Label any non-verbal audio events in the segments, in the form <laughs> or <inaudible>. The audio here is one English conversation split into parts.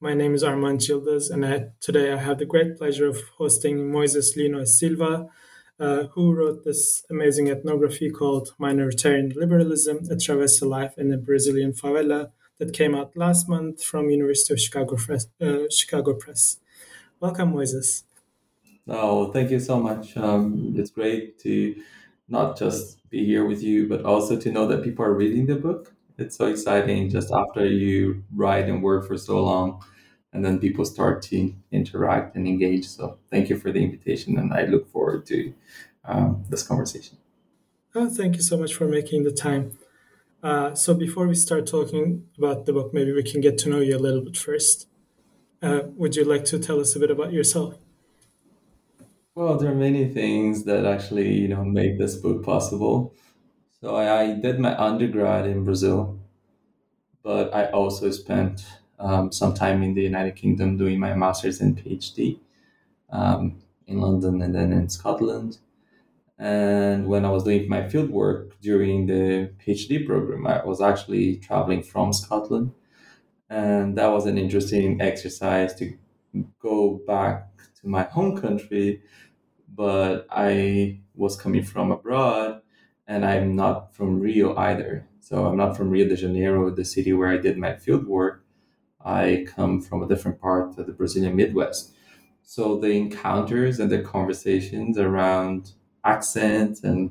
My name is Armand Gildas, and I, today I have the great pleasure of hosting Moises Lino Silva, uh, who wrote this amazing ethnography called Minoritarian Liberalism, A Travesti Life in a Brazilian Favela that came out last month from University of Chicago, uh, Chicago Press. Welcome, Moises. Oh, thank you so much. Um, it's great to not just be here with you, but also to know that people are reading the book. It's so exciting just after you write and work for so long, and then people start to interact and engage. So, thank you for the invitation, and I look forward to um, this conversation. Oh, thank you so much for making the time. Uh, so, before we start talking about the book, maybe we can get to know you a little bit first. Uh, would you like to tell us a bit about yourself? Well, there are many things that actually, you know, make this book possible. So I, did my undergrad in Brazil, but I also spent um, some time in the United Kingdom doing my master's and PhD um, in London and then in Scotland. And when I was doing my field work during the PhD program, I was actually traveling from Scotland. And that was an interesting exercise to go back to my home country but I was coming from abroad and I'm not from Rio either. So I'm not from Rio de Janeiro, the city where I did my field work. I come from a different part of the Brazilian Midwest. So the encounters and the conversations around accent and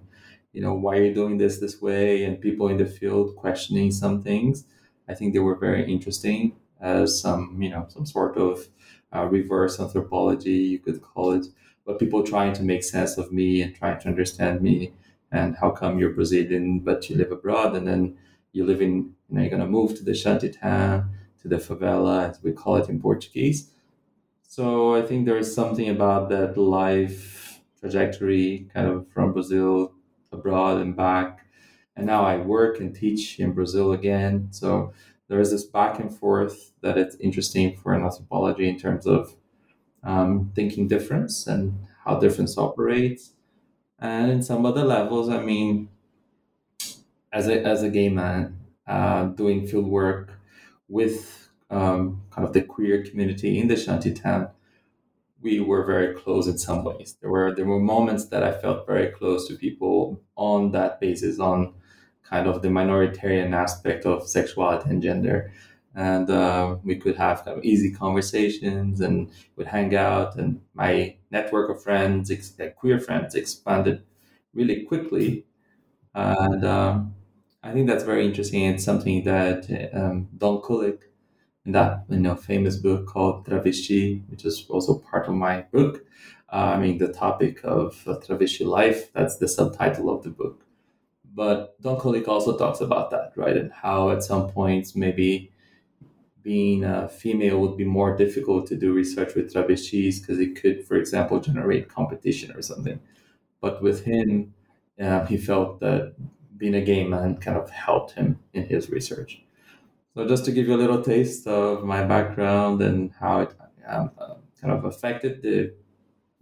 you know why you're doing this this way and people in the field questioning some things i think they were very interesting as some you know some sort of uh, reverse anthropology you could call it but people trying to make sense of me and trying to understand me and how come you're Brazilian but you live abroad and then you live in you know you're gonna move to the shantytown to the favela as we call it in Portuguese. So I think there is something about that life trajectory kind of from Brazil abroad and back. And now I work and teach in Brazil again. So there is this back and forth that it's interesting for an anthropology in terms of um, thinking difference and how difference operates. And in some other levels, I mean, as a, as a gay man, uh, doing field work with um, kind of the queer community in the shanty town we were very close in some ways. There were there were moments that I felt very close to people on that basis, on kind of the minoritarian aspect of sexuality and gender and uh, we could have kind of easy conversations and would hang out. And my network of friends ex- queer friends expanded really quickly. And um, i think that's very interesting. It's something that um, Don Kulick in that you know famous book called travesti which is also part of my book uh, i mean the topic of uh, travesti life that's the subtitle of the book. But Don Kulick also talks about that right? And how at some points maybe being a female would be more difficult to do research with travestis because it could, for example, generate competition or something. But with him, uh, he felt that being a gay man kind of helped him in his research. So, just to give you a little taste of my background and how it um, uh, kind of affected the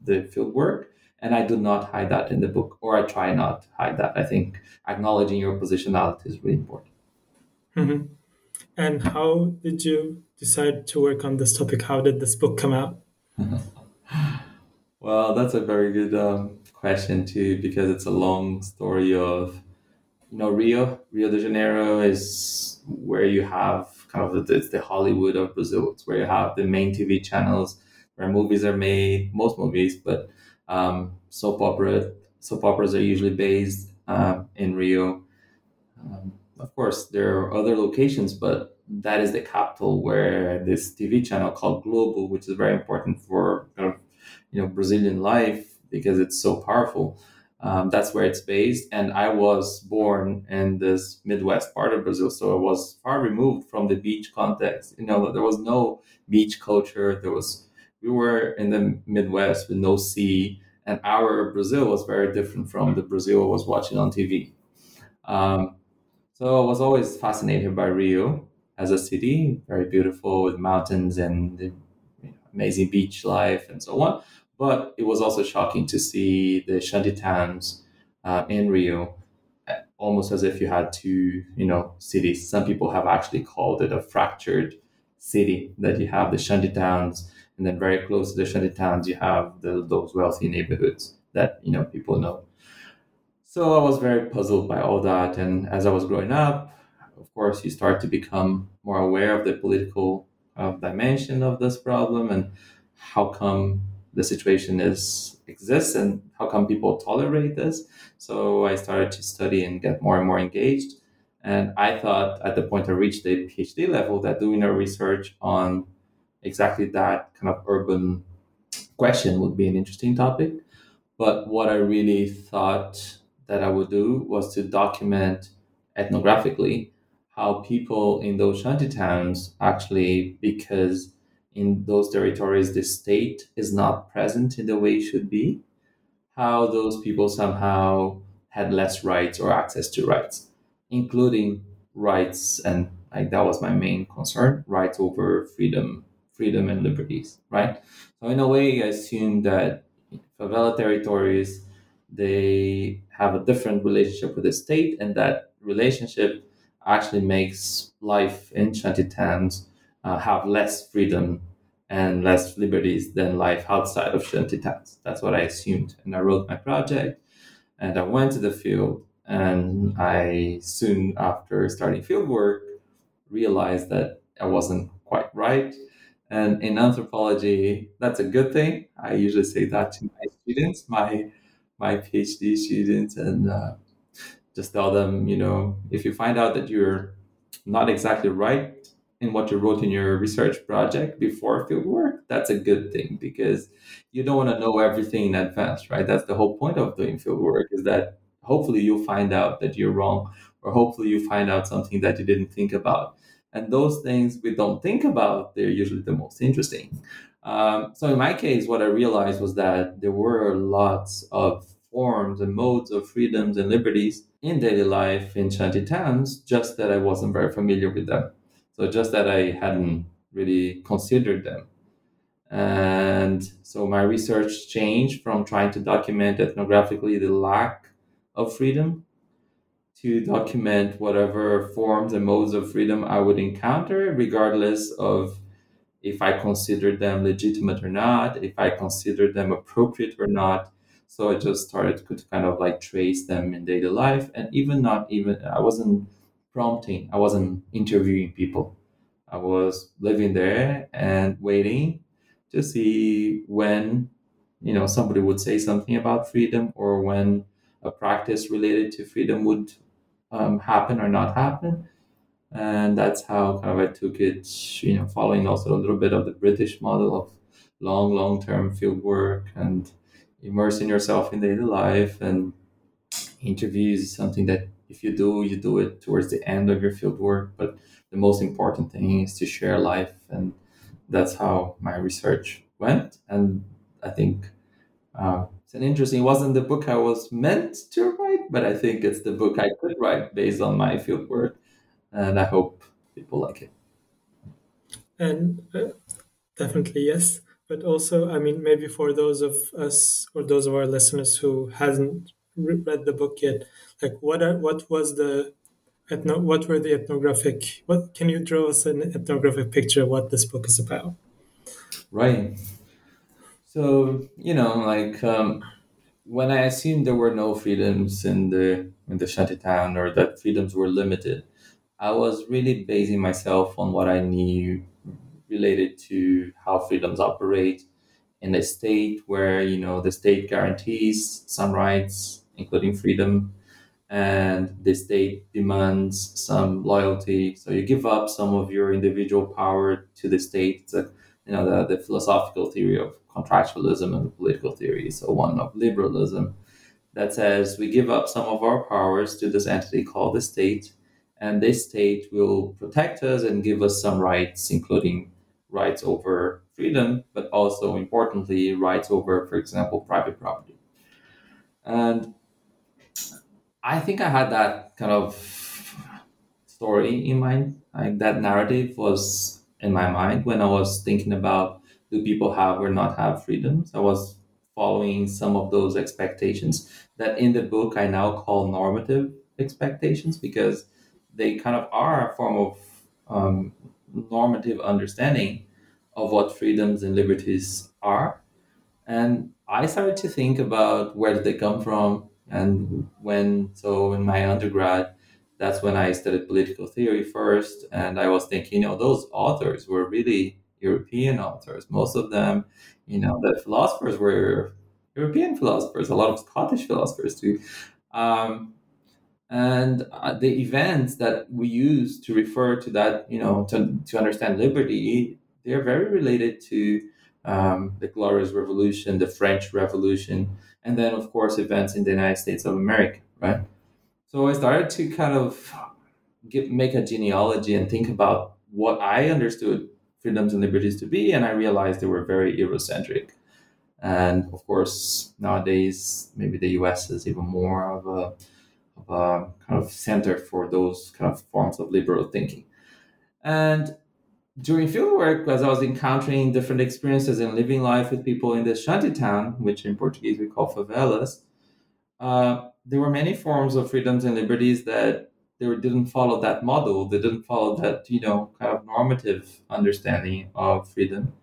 the field work, and I do not hide that in the book, or I try not to hide that. I think acknowledging your positionality is really important. Mm-hmm. And how did you decide to work on this topic? How did this book come out? <laughs> well, that's a very good um, question too because it's a long story of you know Rio Rio de Janeiro is where you have kind of the, it's the Hollywood of Brazil. It's where you have the main TV channels where movies are made, most movies, but um, soap opera soap operas are usually based uh, in Rio. Um, of course, there are other locations, but that is the capital where this TV channel called Globo, which is very important for kind of, you know Brazilian life because it's so powerful. Um, that's where it's based, and I was born in this Midwest part of Brazil, so I was far removed from the beach context. You know, there was no beach culture. There was we were in the Midwest with no sea, and our Brazil was very different from the Brazil I was watching on TV. Um, so I was always fascinated by Rio as a city, very beautiful with mountains and amazing beach life and so on. But it was also shocking to see the shanty towns uh, in Rio, almost as if you had two, you know, cities. Some people have actually called it a fractured city. That you have the shanty towns, and then very close to the shanty towns, you have the, those wealthy neighborhoods that you know people know. So I was very puzzled by all that, and as I was growing up, of course, you start to become more aware of the political uh, dimension of this problem and how come the situation is exists and how come people tolerate this. So I started to study and get more and more engaged. And I thought at the point I reached the PhD level that doing a research on exactly that kind of urban question would be an interesting topic. But what I really thought that I would do was to document ethnographically how people in those shanty towns actually, because in those territories the state is not present in the way it should be, how those people somehow had less rights or access to rights, including rights and like that was my main concern, rights over freedom, freedom and liberties, right? So in a way I assume that favela territories they have a different relationship with the state and that relationship actually makes life in shanty towns uh, have less freedom and less liberties than life outside of shanty towns. That's what I assumed. And I wrote my project and I went to the field. And I soon after starting field work realized that I wasn't quite right. And in anthropology, that's a good thing. I usually say that to my students, my my PhD students, and uh, just tell them, you know, if you find out that you're not exactly right in what you wrote in your research project before field work, that's a good thing because you don't want to know everything in advance, right? That's the whole point of doing field work is that hopefully you'll find out that you're wrong or hopefully you find out something that you didn't think about. And those things we don't think about, they're usually the most interesting. Um, so in my case, what I realized was that there were lots of forms and modes of freedoms and liberties in daily life in shanty towns, just that I wasn't very familiar with them. So just that I hadn't really considered them. And so my research changed from trying to document ethnographically the lack of freedom to document whatever forms and modes of freedom I would encounter, regardless of if I consider them legitimate or not, if I consider them appropriate or not, so I just started to kind of like trace them in daily life, and even not even I wasn't prompting, I wasn't interviewing people. I was living there and waiting to see when you know somebody would say something about freedom or when a practice related to freedom would um, happen or not happen and that's how kind of i took it you know following also a little bit of the british model of long long term field work and immersing yourself in daily life. And interviews is something that if you do you do it towards the end of your field work. But the most important thing is to share life. And that's how my research went. And i think uh, it's an interesting it wasn't the book i was meant to write but i think it's the book i could write based on my field work and i hope people like it. And uh, definitely yes but also i mean maybe for those of us or those of our listeners who hasn't read the book yet like what are, what was the ethno, what were the ethnographic what can you draw us an ethnographic picture of what this book is about? Right. So you know like um, when I assumed there were no freedoms in the in the shanty town or that freedoms were limited, I was really basing myself on what I knew related to how freedoms operate in a state where you know the state guarantees some rights, including freedom, and the state demands some loyalty. So you give up some of your individual power to the state. A, you know the, the philosophical theory of contractualism and the political theory. So one of liberalism that says we give up some of our powers to this entity called the state, and this state will protect us and give us some rights, including rights over freedom, but also importantly, rights over, for example, private property. And I think I had that kind of story in mind. Like that narrative was in my mind when I was thinking about do people have or not have freedoms. I was following some of those expectations that in the book I now call normative expectations because they kind of are a form of um, normative understanding of what freedoms and liberties are. And I started to think about where did they come from and when so in my undergrad that's when I studied political theory first and I was thinking, you know, those authors were really European authors. Most of them, you know, the philosophers were European philosophers, a lot of Scottish philosophers too. Um, and uh, the events that we use to refer to that, you know, to, to understand liberty, they're very related to um, the Glorious Revolution, the French Revolution, and then, of course, events in the United States of America, right? So I started to kind of make a genealogy and think about what I understood freedoms and liberties to be, and I realized they were very Eurocentric. And of course, nowadays, maybe the US is even more of a a kind of center for those kind of forms of liberal thinking. And during fieldwork, as I was encountering different experiences and living life with people in the shantytown, which in Portuguese we call favelas, uh, there were many forms of freedoms and liberties that they didn't follow that model. They didn't follow that, you know, kind of normative understanding of freedom.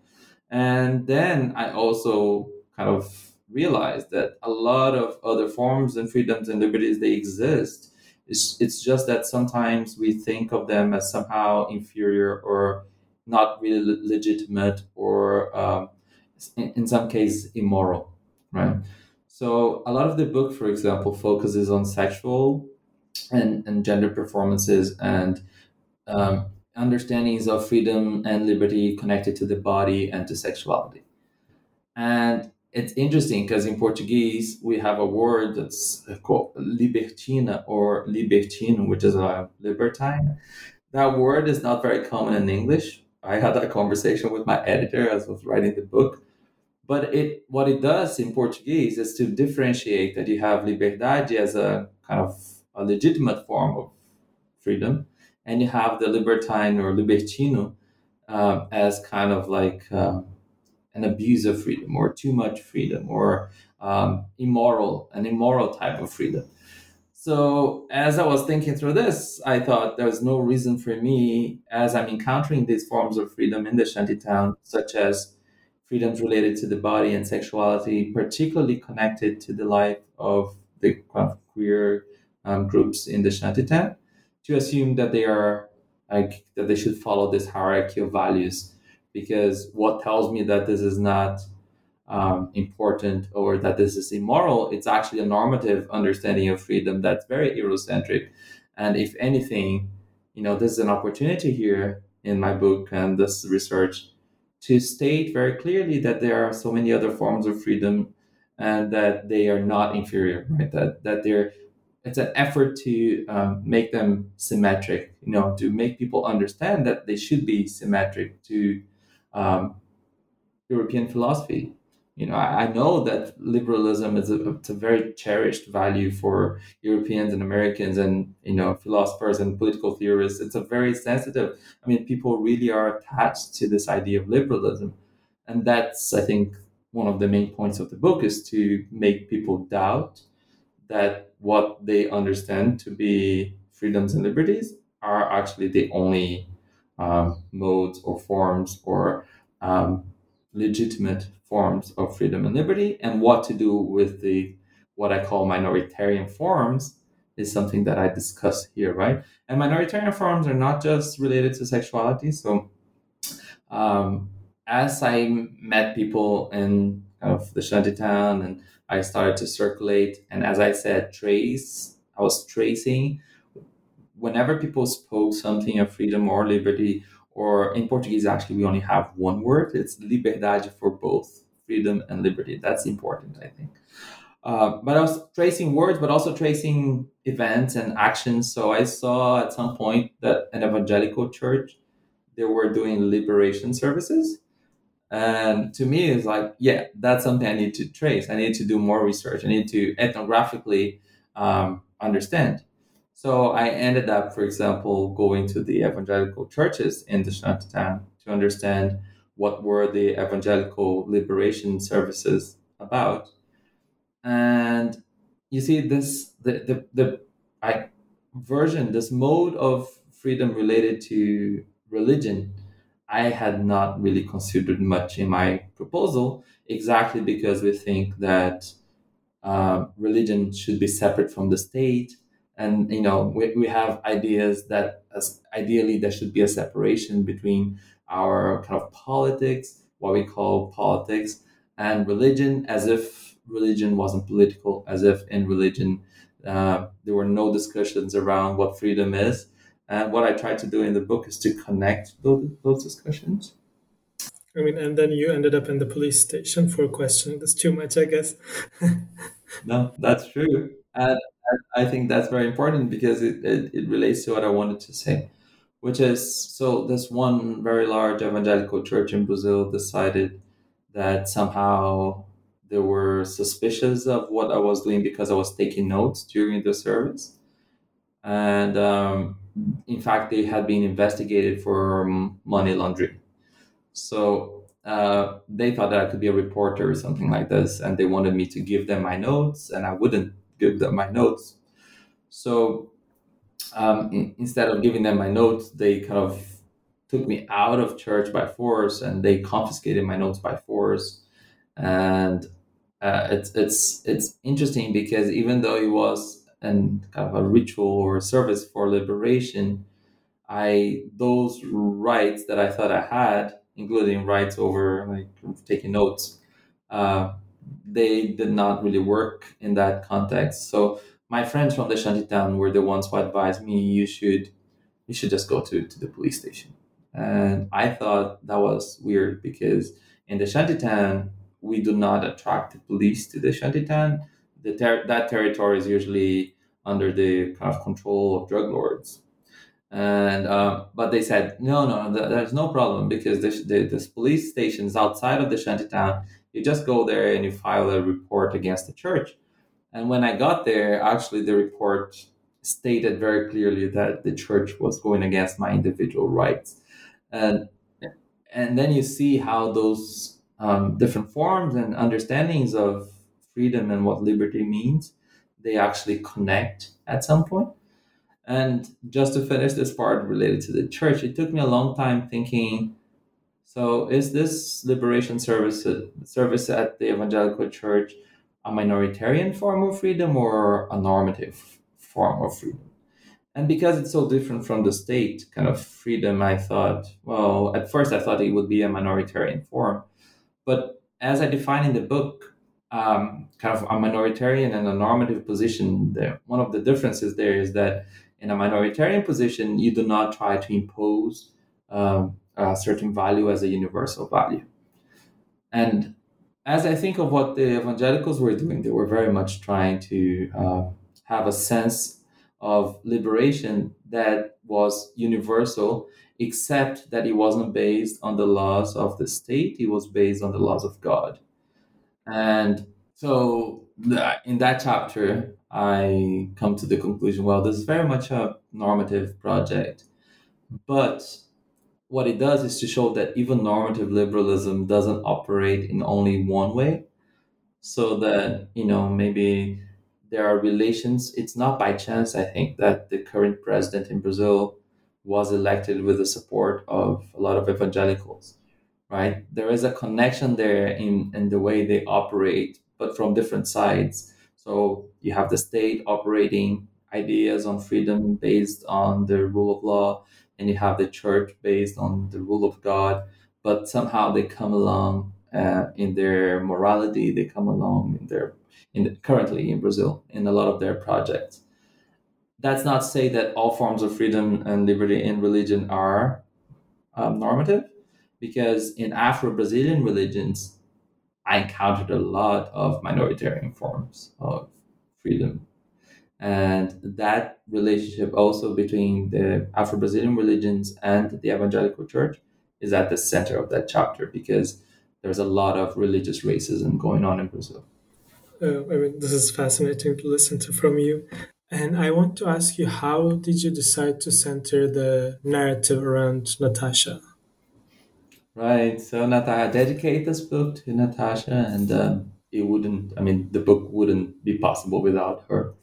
And then I also kind of realize that a lot of other forms and freedoms and liberties they exist. It's, it's just that sometimes we think of them as somehow inferior or not really legitimate or um, in, some cases immoral, right? So a lot of the book, for example, focuses on sexual and, and gender performances and um, understandings of freedom and liberty connected to the body and to sexuality. And it's interesting because in Portuguese we have a word that's called libertina or libertino, which is a libertine. That word is not very common in English. I had that conversation with my editor as I was writing the book. But it what it does in Portuguese is to differentiate that you have liberdade as a kind of a legitimate form of freedom, and you have the libertine or libertino uh, as kind of like uh, an abuse of freedom or too much freedom or um, immoral, an immoral type of freedom. So as I was thinking through this, I thought there was no reason for me, as I'm encountering these forms of freedom in the shantytown, such as freedoms related to the body and sexuality, particularly connected to the life of the queer um, groups in the shantytown, to assume that they are like that they should follow this hierarchy of values because what tells me that this is not um, important or that this is immoral, it's actually a normative understanding of freedom that's very Eurocentric. And if anything, you know, this is an opportunity here in my book and this research to state very clearly that there are so many other forms of freedom and that they are not inferior, right? That that they're it's an effort to um, make them symmetric, you know, to make people understand that they should be symmetric to um, European philosophy. You know, I, I know that liberalism is a, a very cherished value for Europeans and Americans and, you know, philosophers and political theorists. It's a very sensitive, I mean, people really are attached to this idea of liberalism. And that's, I think, one of the main points of the book is to make people doubt that what they understand to be freedoms and liberties are actually the only um, modes or forms or um, legitimate forms of freedom and liberty, and what to do with the what I call minoritarian forms is something that I discuss here, right? And minoritarian forms are not just related to sexuality. So, um, as I met people in kind of the shantytown and I started to circulate, and as I said, trace, I was tracing. Whenever people spoke something of freedom or liberty, or in Portuguese, actually, we only have one word. It's liberdade for both freedom and liberty. That's important, I think. Uh, but I was tracing words, but also tracing events and actions. So I saw at some point that an evangelical church they were doing liberation services, and to me, it's like, yeah, that's something I need to trace. I need to do more research. I need to ethnographically um, understand. So I ended up, for example, going to the evangelical churches in the Shantytown to understand what were the evangelical liberation services about. And you see this the the, the I, version this mode of freedom related to religion i had not really considered much in my proposal exactly because we think that uh, religion should be separate from the state and you know we, we have ideas that as ideally there should be a separation between our kind of politics what we call politics and religion as if religion wasn't political, as if in religion uh, there were no discussions around what freedom is. And what I tried to do in the book is to connect those, those discussions. I mean, and then you ended up in the police station for questioning this too much, I guess. <laughs> no, that's true. And, I think that's very important because it, it, it relates to what I wanted to say, which is so this one very large evangelical church in Brazil decided that somehow they were suspicious of what I was doing because I was taking notes during the service. And um, in fact, they had been investigated for money laundering. So uh, they thought that I could be a reporter or something like this. And they wanted me to give them my notes, and I wouldn't give them my notes. So um, in, instead of giving them my notes, they kind of took me out of church by force and they confiscated my notes by force and uh, it's it's it's interesting because even though it was an kind of a ritual or a service for liberation, I those rights that I thought I had, including rights over like taking notes, uh, they did not really work in that context. So my friends from the shantytown were the ones who advised me you should you should just go to, to the police station. And I thought that was weird because in the shantytown we do not attract the police to the shantytown. The ter- that territory is usually under the kind of control of drug lords. And um, but they said no, no, th- there's no problem because this, the, this police station is outside of the shantytown. You just go there and you file a report against the church. And when I got there, actually, the report stated very clearly that the church was going against my individual rights, and and then you see how those um, different forms and understandings of freedom and what liberty means, they actually connect at some point. And just to finish this part related to the church, it took me a long time thinking. So, is this liberation service service at the evangelical church a minoritarian form of freedom or a normative form of freedom? And because it's so different from the state kind of freedom, I thought, well, at first I thought it would be a minoritarian form. But as I define in the book, um, kind of a minoritarian and a normative position, there, one of the differences there is that in a minoritarian position, you do not try to impose um, a certain value as a universal value. And as I think of what the evangelicals were doing, they were very much trying to uh, have a sense of liberation that was universal except that it wasn't based on the laws of the state, it was based on the laws of God. And so in that chapter, I come to the conclusion well, this is very much a normative project. But what it does is to show that even normative liberalism doesn't operate in only one way. So that, you know, maybe there are relations. It's not by chance, I think, that the current president in Brazil was elected with the support of a lot of evangelicals, right? There is a connection there in, in the way they operate, but from different sides. So you have the state operating ideas on freedom based on the rule of law, and you have the church based on the rule of God. But somehow they come along uh, in their morality. They come along in their in the, currently in Brazil in a lot of their projects. That's not to say that all forms of freedom and liberty in religion are um, normative, because in Afro-Brazilian religions, I encountered a lot of minoritarian forms of freedom. And that relationship also between the Afro Brazilian religions and the evangelical church is at the center of that chapter because there's a lot of religious racism going on in Brazil. Uh, I mean, this is fascinating to listen to from you. And I want to ask you, how did you decide to center the narrative around Natasha? Right. So Natasha, dedicate this book to Natasha, and um, it wouldn't. I mean, the book wouldn't be possible without her.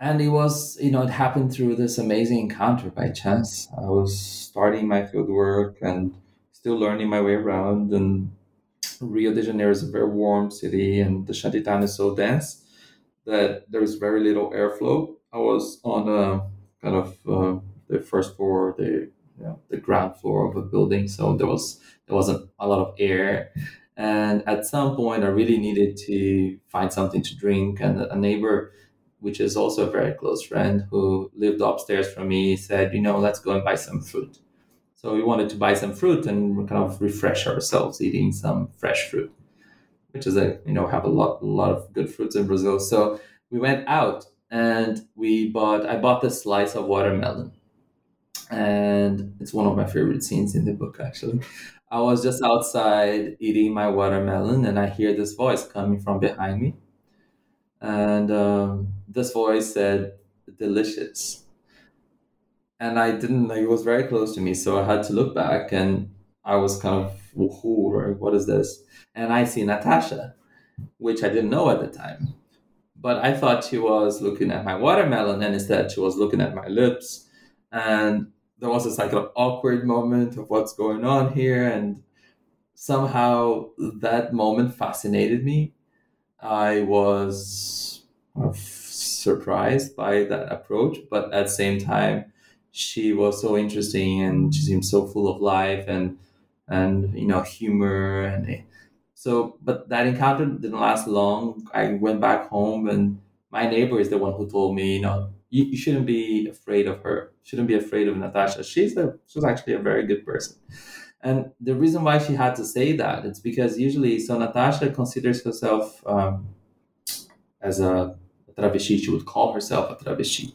And it was, you know, it happened through this amazing encounter by chance. I was starting my field work and still learning my way around. And Rio de Janeiro is a very warm city, and the shanty town is so dense that there is very little airflow. I was on a kind of uh, the first floor, the the ground floor of a building, so there was there wasn't a lot of air. And at some point, I really needed to find something to drink. And a neighbor, which is also a very close friend who lived upstairs from me, said, "You know, let's go and buy some fruit." So we wanted to buy some fruit and kind of refresh ourselves eating some fresh fruit, which is a you know have a lot a lot of good fruits in Brazil. So we went out and we bought I bought this slice of watermelon and it's one of my favorite scenes in the book actually i was just outside eating my watermelon and i hear this voice coming from behind me and um, this voice said delicious. And i didn't like it was very close to me so i had to look back and i was kind of what is this? And i see natasha which i didn't know at the time. But i thought she was looking at my watermelon and instead. She was looking at my lips. And there was this like an awkward moment of what's going on here. And somehow that moment fascinated me. I was surprised by that approach but at the same time she was so interesting and she seemed so full of life and and you know humor and so but that encounter didn't last long i went back home and my neighbor is the one who told me you know you, you shouldn't be afraid of her. Shouldn't be afraid of Natasha. She's a she's actually a very good person. And the reason why she had to say that it's because usually so Natasha considers herself um, as a, a travesti. She would call herself a travesti.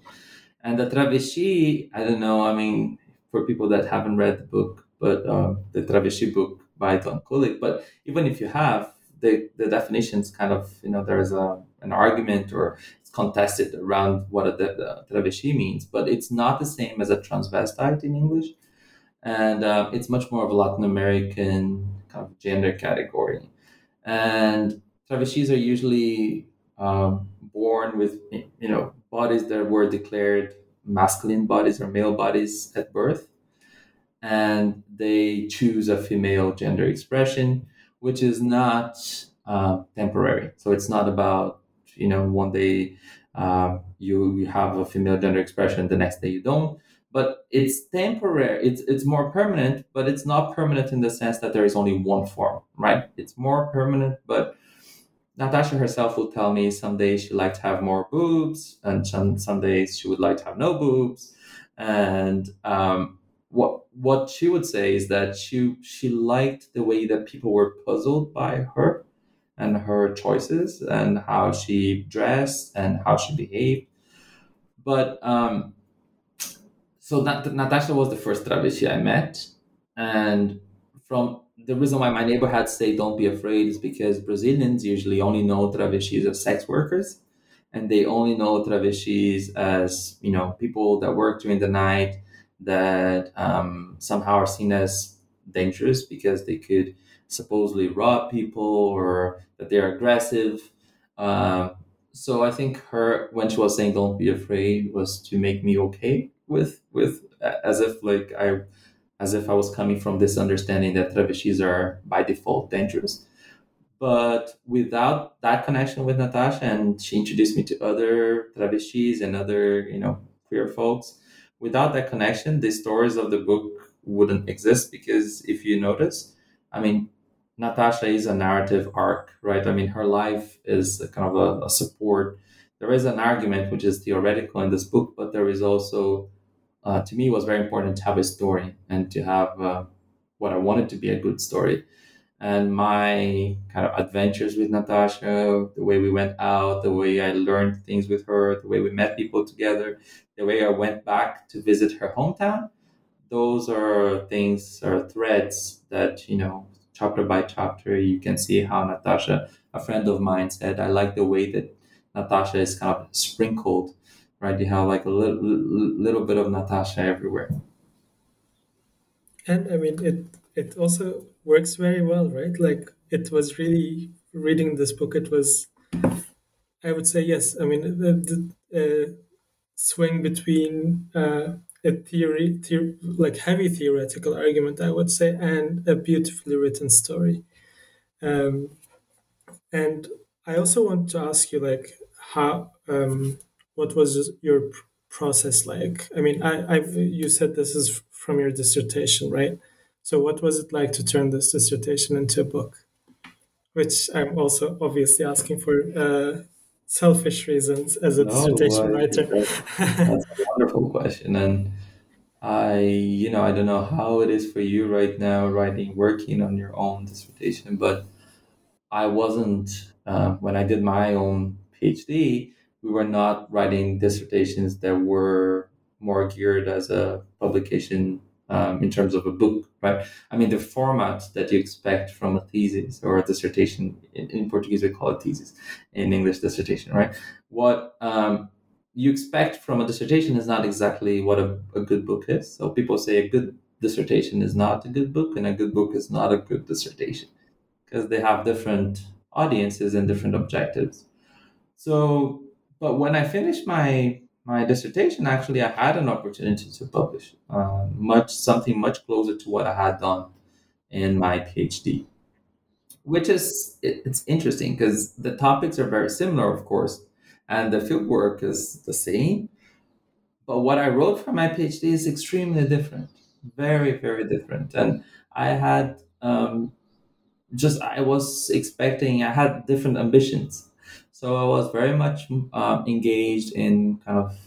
And the travesti, I don't know. I mean, for people that haven't read the book, but um, the travesti book by Don Kulick. But even if you have, the the definitions kind of you know there is a an argument or it's contested around what a, a travesti means, but it's not the same as a transvestite in English. And uh, it's much more of a Latin American kind of gender category. And travestis are usually um, born with, you know, bodies that were declared masculine bodies or male bodies at birth. And they choose a female gender expression, which is not uh, temporary. So it's not about you know one day um, you, you have a female gender expression the next day you don't but it's temporary it's it's more permanent but it's not permanent in the sense that there is only one form right it's more permanent but natasha herself would tell me some days she like to have more boobs and some, days she would like to have no boobs and um, what what she would say is that she she liked the way that people were puzzled by her and her choices and how she dressed and how she behaved. But um, so Natasha was the first travesti I met, and from the reason why my neighbor had to say don't be afraid is because Brazilians usually only know travestis as sex workers, and they only know travestis as you know people that work during the night that um, somehow are seen as dangerous because they could supposedly rob people or that they're aggressive. Uh, so I think her when she was saying "Don't be afraid" was to make me okay with with as if like I as if I was coming from this understanding that travestis are by default dangerous. But without that connection with Natasha, and she introduced me to other travestis and other, you know, queer folks. Without that connection, the stories of the book wouldn't exist because if you notice, I mean, Natasha is a narrative arc, right? I mean, her life is kind of a, a support. There is an argument which is theoretical in this book, but there is also, uh, to me, it was very important to have a story and to have uh, what I wanted to be a good story and my kind of adventures with Natasha, the way we went out, the way I learned things with her, the way we met people together, the way I went back to visit her hometown. Those are things or threads that, you know, chapter by chapter, you can see how Natasha, a friend of mine said, I like the way that Natasha is kind of sprinkled, right? You have like a little, little bit of Natasha everywhere. And I mean, it it also works very well, right? Like it was really reading this book. It was, I would say, yes. I mean, the, the uh, swing between uh, a theory, the- like heavy theoretical argument, I would say, and a beautifully written story. Um, and I also want to ask you, like, how, um, what was your process like? I mean, I, I, you said this is from your dissertation, right? So, what was it like to turn this dissertation into a book? Which I'm also obviously asking for uh, selfish reasons as a No, dissertation I writer. think that, that's a wonderful question. And I, you know, I don't know how it is for you right now, writing, working on your own dissertation, but I wasn't, uh, when I did my own PhD, we were not writing dissertations that were more geared as a publication um, in terms of a book, right? I mean, the format that you expect from a thesis or a dissertation, in, in Portuguese we call it thesis, in English dissertation, right? What um, you expect from a dissertation is not exactly what a, a good book is. So people say a good dissertation is not a good book, and a good book is not a good dissertation because they have different audiences and different objectives. So, but when I finished my my dissertation, actually, I had an opportunity to publish uh, much something much closer to what I had done in my PhD, which is it, it's interesting because the topics are very similar, of course, and the field work is the same. But what I wrote for my PhD is extremely different, very very different, and I had um, just I was expecting I had different ambitions. So I was very much um, engaged in kind of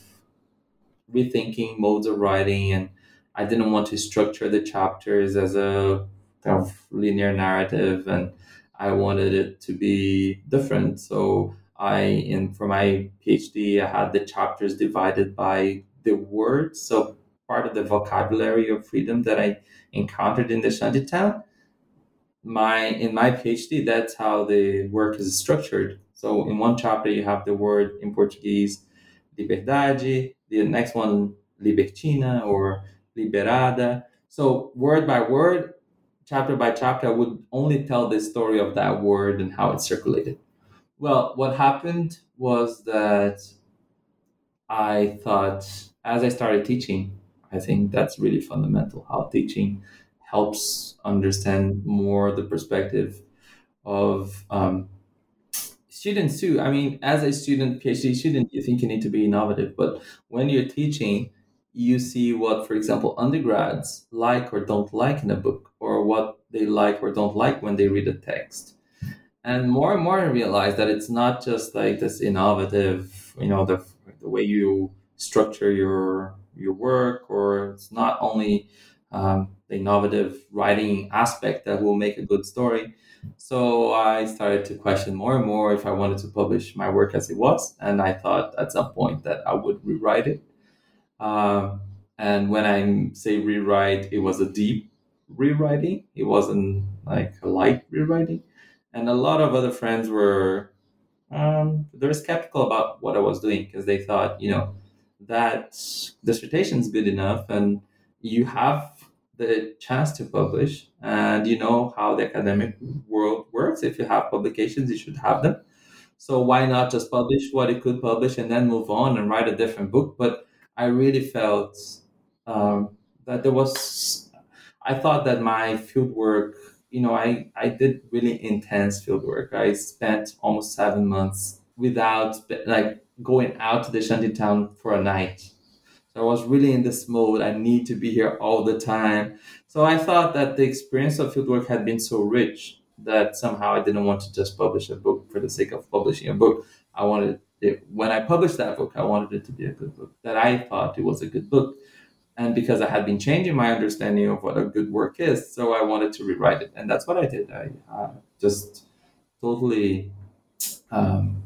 rethinking modes of writing, and I didn't want to structure the chapters as a kind of linear narrative, and I wanted it to be different. So I, in for my PhD, I had the chapters divided by the words. So part of the vocabulary of freedom that I encountered in the shantytown my in my PhD, that's how the work is structured. So in one chapter you have the word in Portuguese liberdade, the next one libertina or liberada. So word by word, chapter by chapter, I would only tell the story of that word and how it circulated. Well, what happened was that I thought as I started teaching, I think that's really fundamental how teaching helps understand more the perspective of um, students too. I mean, as a student, PhD student, you think you need to be innovative, but when you're teaching, you see what, for example, undergrads like or don't like in a book, or what they like or don't like when they read a text. And more and more, I realize that it's not just like this innovative, you know, the the way you structure your your work, or it's not only um, the innovative writing aspect that will make a good story. So I started to question more and more if I wanted to publish my work as it was, and I thought at some point that I would rewrite it. Um, and when I say rewrite, it was a deep rewriting. It wasn't like a light rewriting. And a lot of other friends were um, they were skeptical about what I was doing because they thought, you know, that dissertation is good enough and you have the chance to publish and you know how the academic world works if you have publications you should have them so why not just publish what you could publish and then move on and write a different book but i really felt um, that there was i thought that my field work you know, I, I did really intense field work. I spent almost seven months without like going out to the shanty town for a night. So I was really in this mode. I need to be here all the time. So I thought that the experience of fieldwork had been so rich that somehow I didn't want to just publish a book for the sake of publishing a book. I wanted it, when I published that book, I wanted it to be a good book. That I thought it was a good book and because I had been changing my understanding of what a good work is, so I wanted to rewrite it, and that's what I did. I just totally um,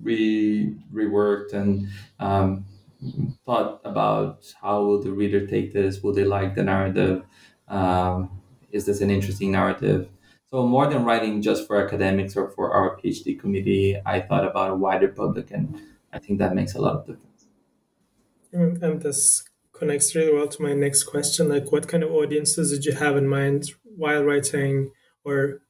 re reworked and um, thought about how will the reader take this? Will they like the narrative? Um, is this an interesting narrative? So more than writing just for academics or for our PhD committee, I thought about a wider public, and I think that makes a lot of difference. And this connects really well to my next question. Like, what kind of audiences did you have in mind while writing, or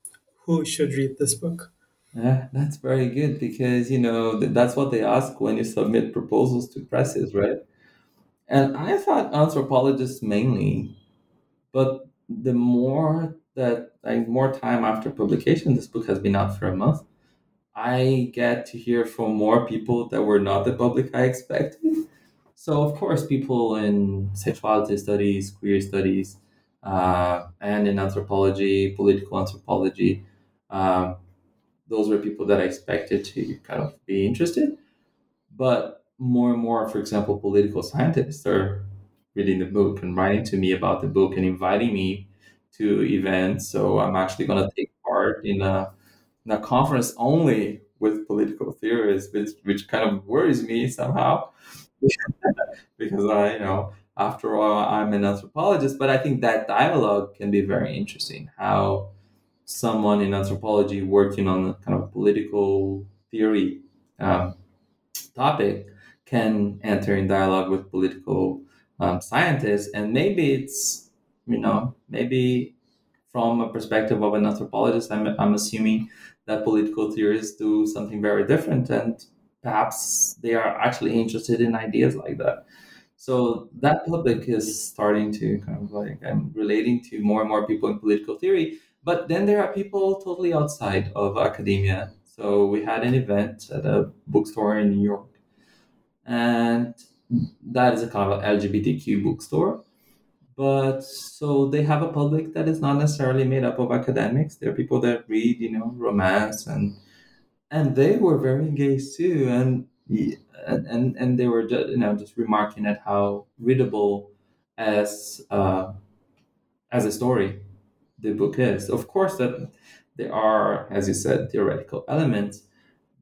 who should read this book? Yeah, that's very good because you know that's what they ask when you submit proposals to presses, right? And I thought anthropologists mainly, but the more that like more time after publication, this book has been out for a month. I get to hear from more people that were not the public I expected so, of course, people in sexuality studies, queer studies, uh, and in anthropology, political anthropology, uh, those were people that I expected to kind of be interested. But more and more, for example, political scientists are reading the book and writing to me about the book and inviting me to events. So I'm actually going to take part in a, in a conference only with political theorists, which, which kind of worries me somehow. <laughs> because I, you know, after all, I'm an anthropologist. But I think that dialogue can be very interesting. How someone in anthropology working on a kind of political theory um, topic can enter in dialogue with political um, scientists, and maybe it's you know maybe from a perspective of an anthropologist, I'm, I'm assuming that political theorists do something very different and perhaps they are actually interested in ideas like that. So that public is starting to kind of like I'm relating to more and more people in political theory. But then there are people totally outside of academia. So we had an event at a bookstore in New York, and that is a kind of LGBTQ bookstore. But so they have a public that is not necessarily made up of academics. There are people that read, you know, romance and and they were very engaged too, and and and they were just, you know just remarking at how readable as uh, as a story the book is. Of course, that there are, as you said, theoretical elements,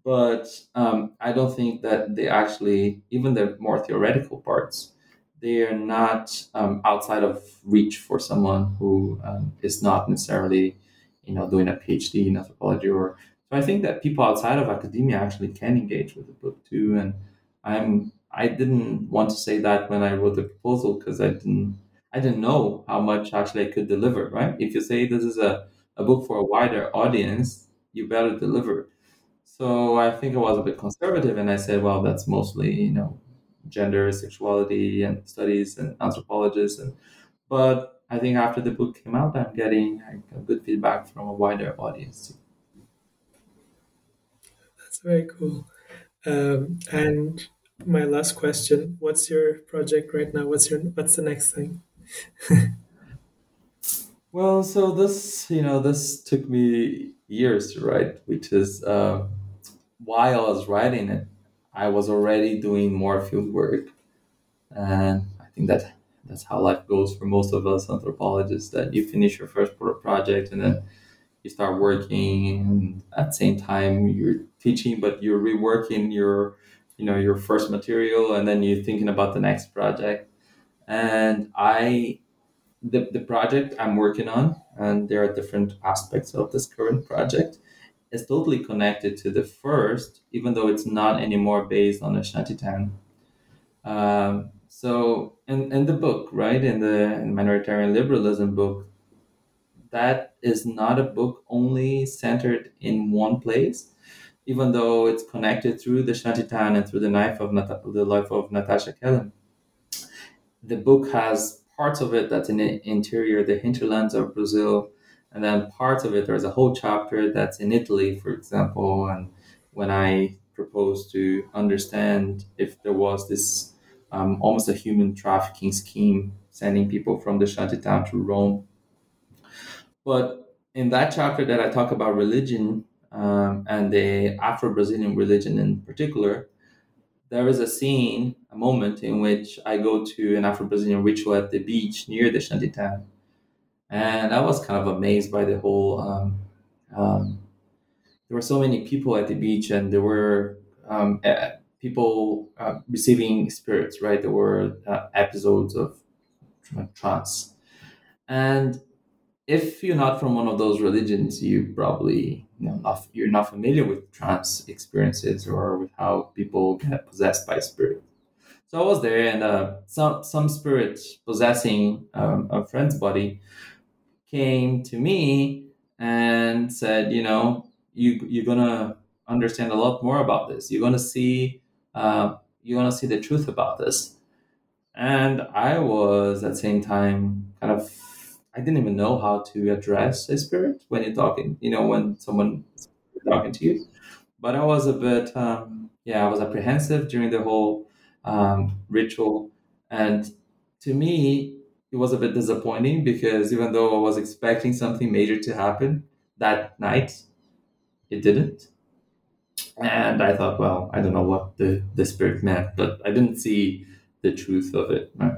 but um, I don't think that they actually, even the more theoretical parts, they are not um, outside of reach for someone who um, is not necessarily, you know, doing a PhD in anthropology or so I think that people outside of academia actually can engage with the book too. And I'm I didn't want to say that when I wrote the proposal because I didn't I didn't know how much actually I could deliver, right? If you say this is a, a book for a wider audience, you better deliver. So I think I was a bit conservative and I said, well, that's mostly, you know, gender, sexuality and studies and anthropologists and but I think after the book came out, I'm getting good feedback from a wider audience That's very cool. Um, and my last question: What's your project right now? What's your What's the next thing? Well, so this you know this took me years to write, which is uh, while I was writing it, I was already doing more field work, and I think that that's how life goes for most of us anthropologists. That you finish your first project and then you start working and at the same time you're teaching but you're reworking your you know your first material and then you're thinking about the next project and i the, the project i'm working on and there are different aspects of this current project is totally connected to the first even though it's not anymore based on a shantytown um, so in, in the book right in the, in minoritarian liberalism book that is not a book only centered in one place, even though it's connected through the Shantytown and through the life of the life of Natasha Kellen. The book has parts of it that's in the interior, the hinterlands of Brazil, And then parts of it, there's a whole chapter that's in Italy, for example. And when I proposed to understand if there was this um, almost a human trafficking scheme sending people from the shantytown to Rome. But in that chapter that I talk about religion um, and the Afro Brazilian religion in particular, there is a scene, a moment in which I go to an Afro Brazilian ritual at the beach near the shantytown. And I was kind of amazed by the whole. Um, um, there were so many people at the beach, and there were um, people uh, receiving spirits, right? There were uh, episodes of trance. And if you're not from one of those religions, you probably you know, not, you're not familiar with trance experiences or with how people get possessed by spirit. So I was there, and uh, some some spirit possessing um, a friend's body came to me and said, you know, you you're gonna understand a lot more about this. You're gonna see uh, you want to see the truth about this. And I was at the same time kind of, I didn't even know how to address a spirit when you're talking, you know, when someone talking to you. But I was a bit, um, yeah, I was apprehensive during the whole um, ritual. And to me, it was a bit disappointing because even though I was expecting something major to happen that night, it didn't and I thought, well, I don't know what the, the spirit meant, but I didn't see the truth of it. Right?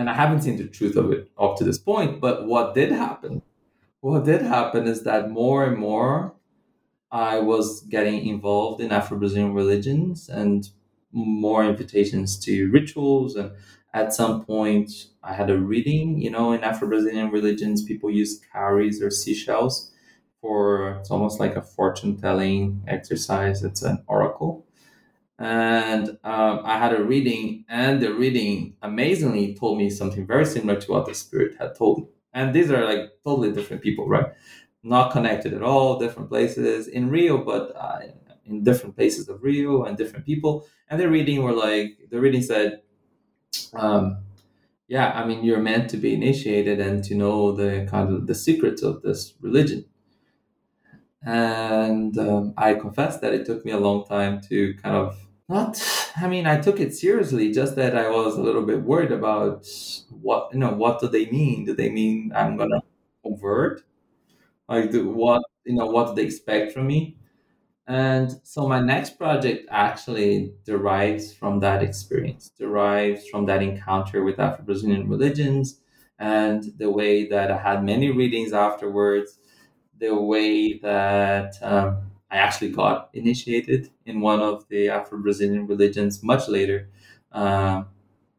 And I haven't seen the truth of it up to this point. But what did happen? What did happen is that more and more I was getting involved in Afro Brazilian religions and more invitations to rituals. And at some point, I had a reading. You know, in Afro Brazilian religions, people use cowries or seashells for it's almost like a fortune telling exercise. It's an oracle. And um, I had a reading, and the reading amazingly told me something very similar to what the spirit had told me. And these are like totally different people, right? Not connected at all, different places in Rio, but uh, in different places of Rio and different people. And the reading were like, the reading said, um, yeah, I mean, you're meant to be initiated and to know the kind of the secrets of this religion and um, I confess that it took me a long time to kind of not. I mean, I took it seriously, just that I was a little bit worried about what you know. What do they mean? Do they mean I'm gonna convert? Like, do, what you know? What do they expect from me? And so my next project actually derives from that experience, derives from that encounter with Afro Brazilian religions, and the way that I had many readings afterwards the way that um, I actually got initiated in one of the Afro Brazilian religions much later, uh,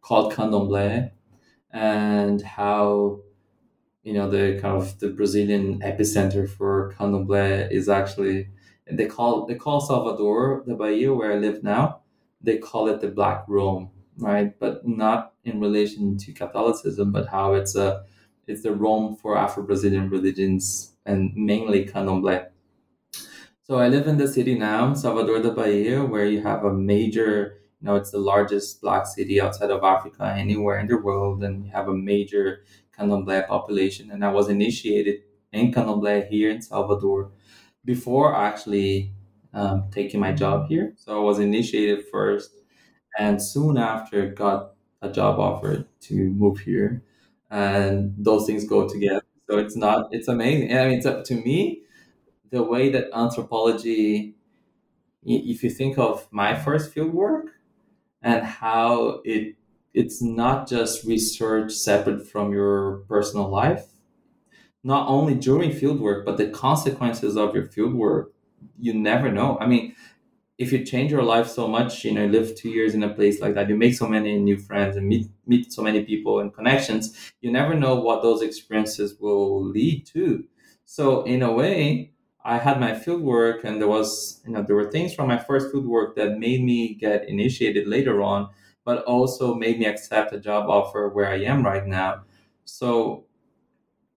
called Candomblé, and how you know the kind of the Brazilian epicenter for Candomblé is actually they call they call Salvador da Bahia where I live now. They call it the Black Rome, right? But not in relation to Catholicism, but how it's a it's the Rome for Afro Brazilian religions and mainly candomblé. So I live in the city now, Salvador da Bahia, where you have a major, you know, it's the largest black city outside of Africa, anywhere in the world, and you have a major candomblé population. And I was initiated in candomblé here in Salvador before actually um, taking my job here. So I was initiated first, and soon after got a job offer to move here, and those things go together. So it's not, it's amazing. I mean, it's up to me, the way that anthropology, if you think of my first field work and how it, it's not just research separate from your personal life, not only during field work, but the consequences of your field work, you never know. I mean, if you change your life so much, you know, live two years in a place like that, you make so many new friends and meet meet so many people and connections, you never know what those experiences will lead to. So in a way, I had my field work and there was, you know, there were things from my first field work that made me get initiated later on, but also made me accept a job offer where I am right now. So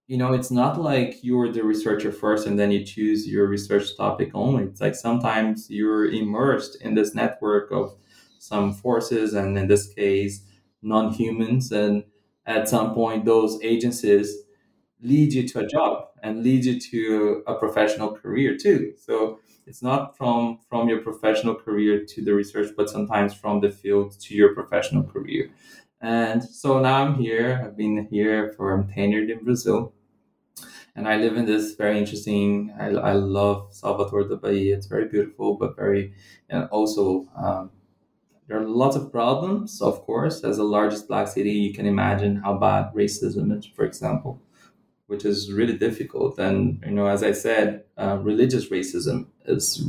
you know it's not like you're the researcher first and then you choose your research topic only it's like sometimes you're immersed in this network of some forces and in this case non-humans and at some point those agencies leads you to a job and leads you to a professional career too. So it's not from from your professional career to the research, but sometimes from the field to your professional career. And so now I'm here. I've been here for I'm tenured in Brazil, and I live in this very interesting. I, I love Salvador da Bahia. It's very beautiful, but very and also um, there are lots of problems. Of course, as the largest black city, you can imagine how bad racism is, for example which is really difficult. And you know, as I said, uh, religious racism is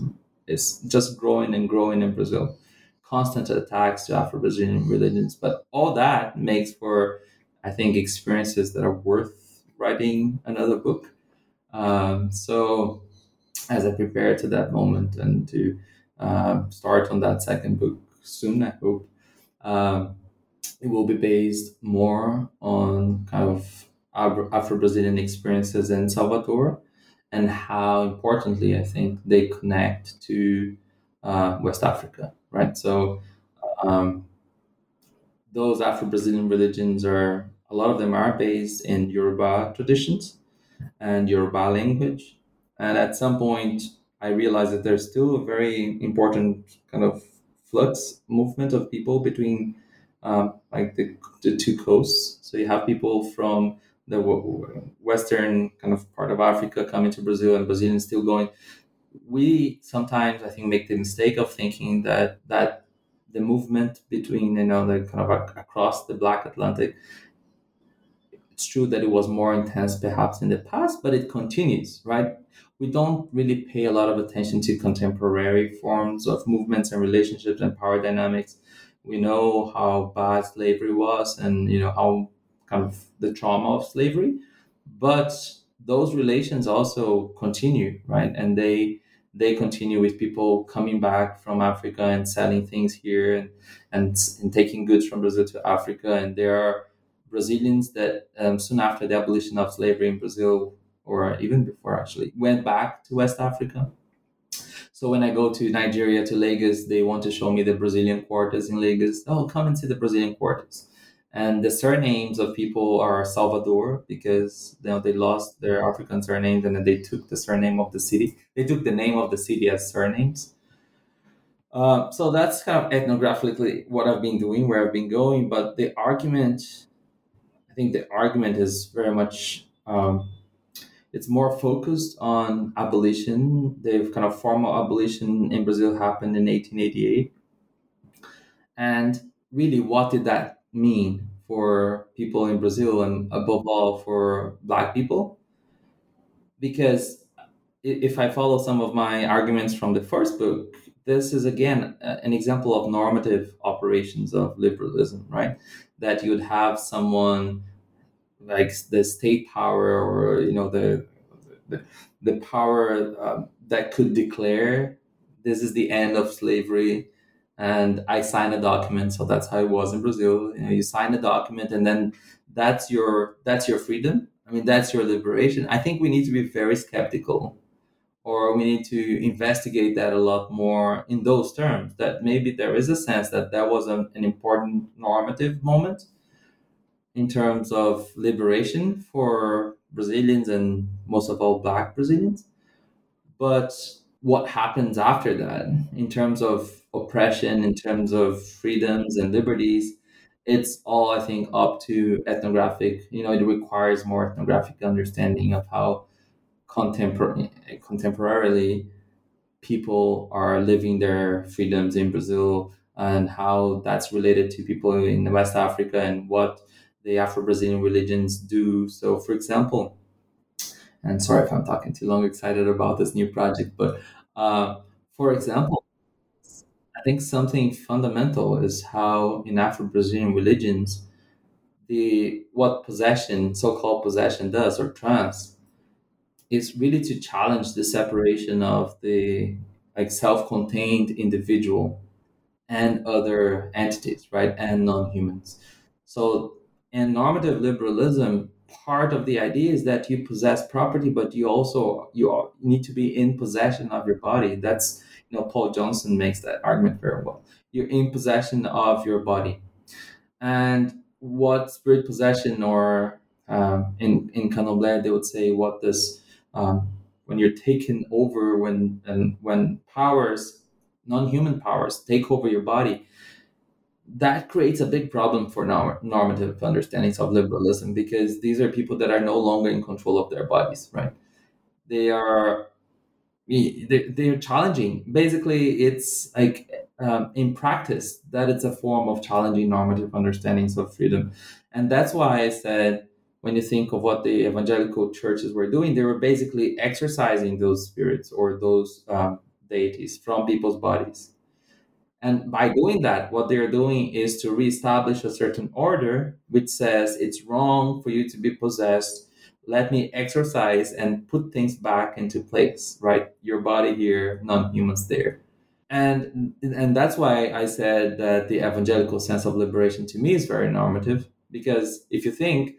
is just growing and growing in Brazil. Constant attacks to Afro-Brazilian religions, but all that makes for, I think, experiences that are worth writing another book. Um, so, as I prepare to that moment and to uh, start on that second book soon, I hope um, it will be based more on kind of Afro Brazilian experiences in Salvador and how importantly I think they connect to uh, West Africa, right? So um, those Afro Brazilian religions are a lot of them are based in Yoruba traditions and Yoruba language, and at some point I realized that there's still a very important kind of flux movement of people between um, like the, the two coasts. So you have people from the western kind of part of Africa coming to Brazil and Brazilians still going. We sometimes, I think, make the mistake of thinking that that the movement between you know the kind of across the Black Atlantic. It's true that it was more intense perhaps in the past, but it continues, right? We don't really pay a lot of attention to contemporary forms of movements and relationships and power dynamics. We know how bad slavery was, and you know how kind of the trauma of slavery but those relations also continue right? And they they continue with people coming back from africa and selling things here and and, and taking goods from brazil to africa. And there are brazilians that um, soon after the abolition of slavery in brazil or even before actually went back to west africa. So when I go to Nigeria to Lagos, they want to show me the Brazilian quarters in Lagos. Oh, come and see the Brazilian quarters and the surnames of people are Salvador because you know they lost their African surnames and then they took the surname of the city. They took the name of the city as surnames. Uh, so that's kind of ethnographically what I've been doing, where I've been going. But the argument, I think the argument is very much um, it's more focused on abolition. They've kind of formal abolition in Brazil happened in 1888, and really, what did that mean for people in Brazil and above all for Black people. Because if I follow some of my arguments from the first book, this is again an example of normative operations of liberalism, right? That you would have someone like the state power or you know the the, the power uh, that could declare this is the end of slavery and I signed a document. So that's how it was in Brazil. You know, you sign a document, and then that's your that's your freedom. I mean, that's your liberation. I think we need to be very skeptical, or we need to investigate that a lot more in those terms. That maybe there is a sense that that was an, an important normative moment in terms of liberation for Brazilians and most of all Black Brazilians, but what happens after that in terms of oppression, in terms of freedoms and liberties, it's all I think up to ethnographic. You know, it requires more ethnographic understanding of how contemporary contemporarily people are living their freedoms in Brazil and how that's related to people in West Africa and what the Afro-Brazilian religions do. So, for example, and sorry if I'm talking too long, excited about this new project, but uh, for example, think something fundamental is how in Afro-Brazilian religions, the what possession, so-called possession, does or trance, is really to challenge the separation of the like self-contained individual and other entities, right, and non-humans. So, in normative liberalism, part of the idea is that you possess property, but you also you need to be in possession of your body. That's you know Paul Johnson makes that argument very well. You're in possession of your body, and what spirit possession or um, in in Candomblé, they would say, "What does um, when you're taken over when and when powers, non-human powers, take over your body?" That creates a big problem for norm- normative understandings of liberalism because these are people that are no longer in control of their bodies, right? They are they're challenging. Basically, it's like um, in practice that it's a form of challenging normative understandings of freedom, and that's why I said when you think of what the evangelical churches were doing, they were basically exercising those spirits or those um, deities from people's bodies. And by doing that, what they're doing is to reestablish a certain order which says it's wrong for you to be possessed let me exercise and put things back into place right? Your body here non-humans there. And and that's why i said that the evangelical sense of liberation to me is very normative because if you think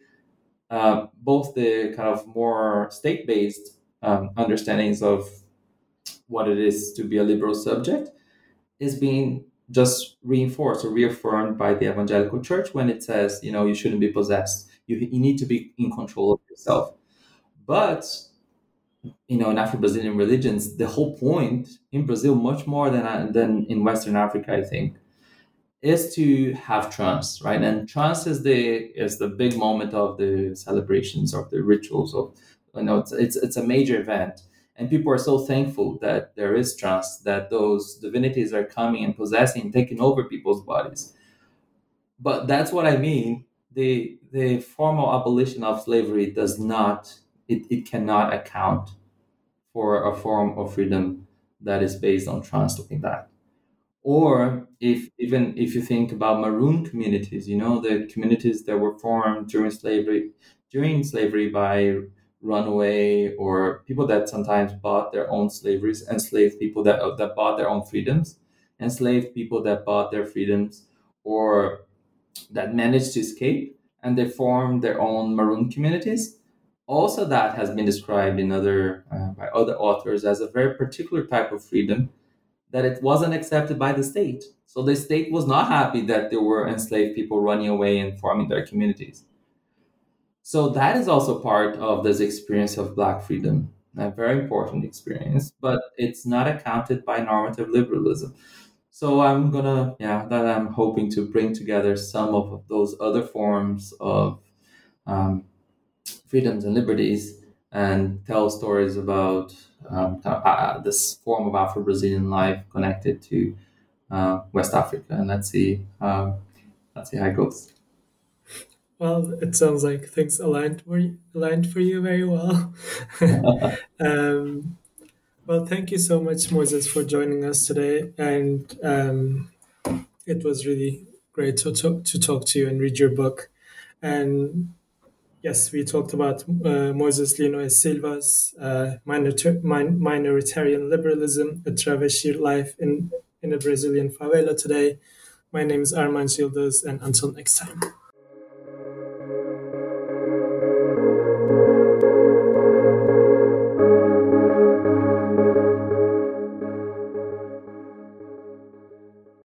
uh, both the kind of more state-based um, understandings of what it is to be a liberal subject is being just reinforced or reaffirmed by the evangelical church when it says you know you shouldn't be possessed you, you need to be in control of yourself. But you know, in Afro-Brazilian religions, the whole point in Brazil, much more than uh, than in Western Africa, I think, is to have trance, right? And trance is the is the big moment of the celebrations of the rituals of you know it's it's, it's a major event. And people are so thankful that there is trance, that those divinities are coming and possessing, taking over people's bodies. But that's what I mean the the formal abolition of slavery does not it, it cannot account for a form of freedom that is based on trance looking back. Or if even if you think about maroon communities you know the communities that were formed during slavery during slavery by runaway or people that sometimes bought their own slaveries enslaved people that that bought their own freedoms enslaved people that bought their freedoms or that managed to escape and they formed their own maroon communities. Also, that has been described in other uh, by other authors as a very particular type of freedom that it wasn't accepted by the state. So the state was not happy that there were enslaved people running away and forming their communities. So that is also part of this experience of Black freedom, a very important experience, but it's not accounted by normative liberalism. So I'm gonna, yeah, that I'm hoping to bring together some of those other forms of um, freedoms and liberties and tell stories about um, uh, this form of Afro-Brazilian life connected to uh, West Africa. And let's see, um, let's see how it goes. Well, it sounds like things aligned for you, aligned for you very well. <laughs> <laughs> um, well, thank you so much, Moses, for joining us today. And um, it was really great to talk, to talk to you and read your book. And yes, we talked about uh, Moses Lino Silva's uh, minor- min- minoritarian liberalism, a travesti life in, in a Brazilian favela today. My name is Armand Gildas, and until next time.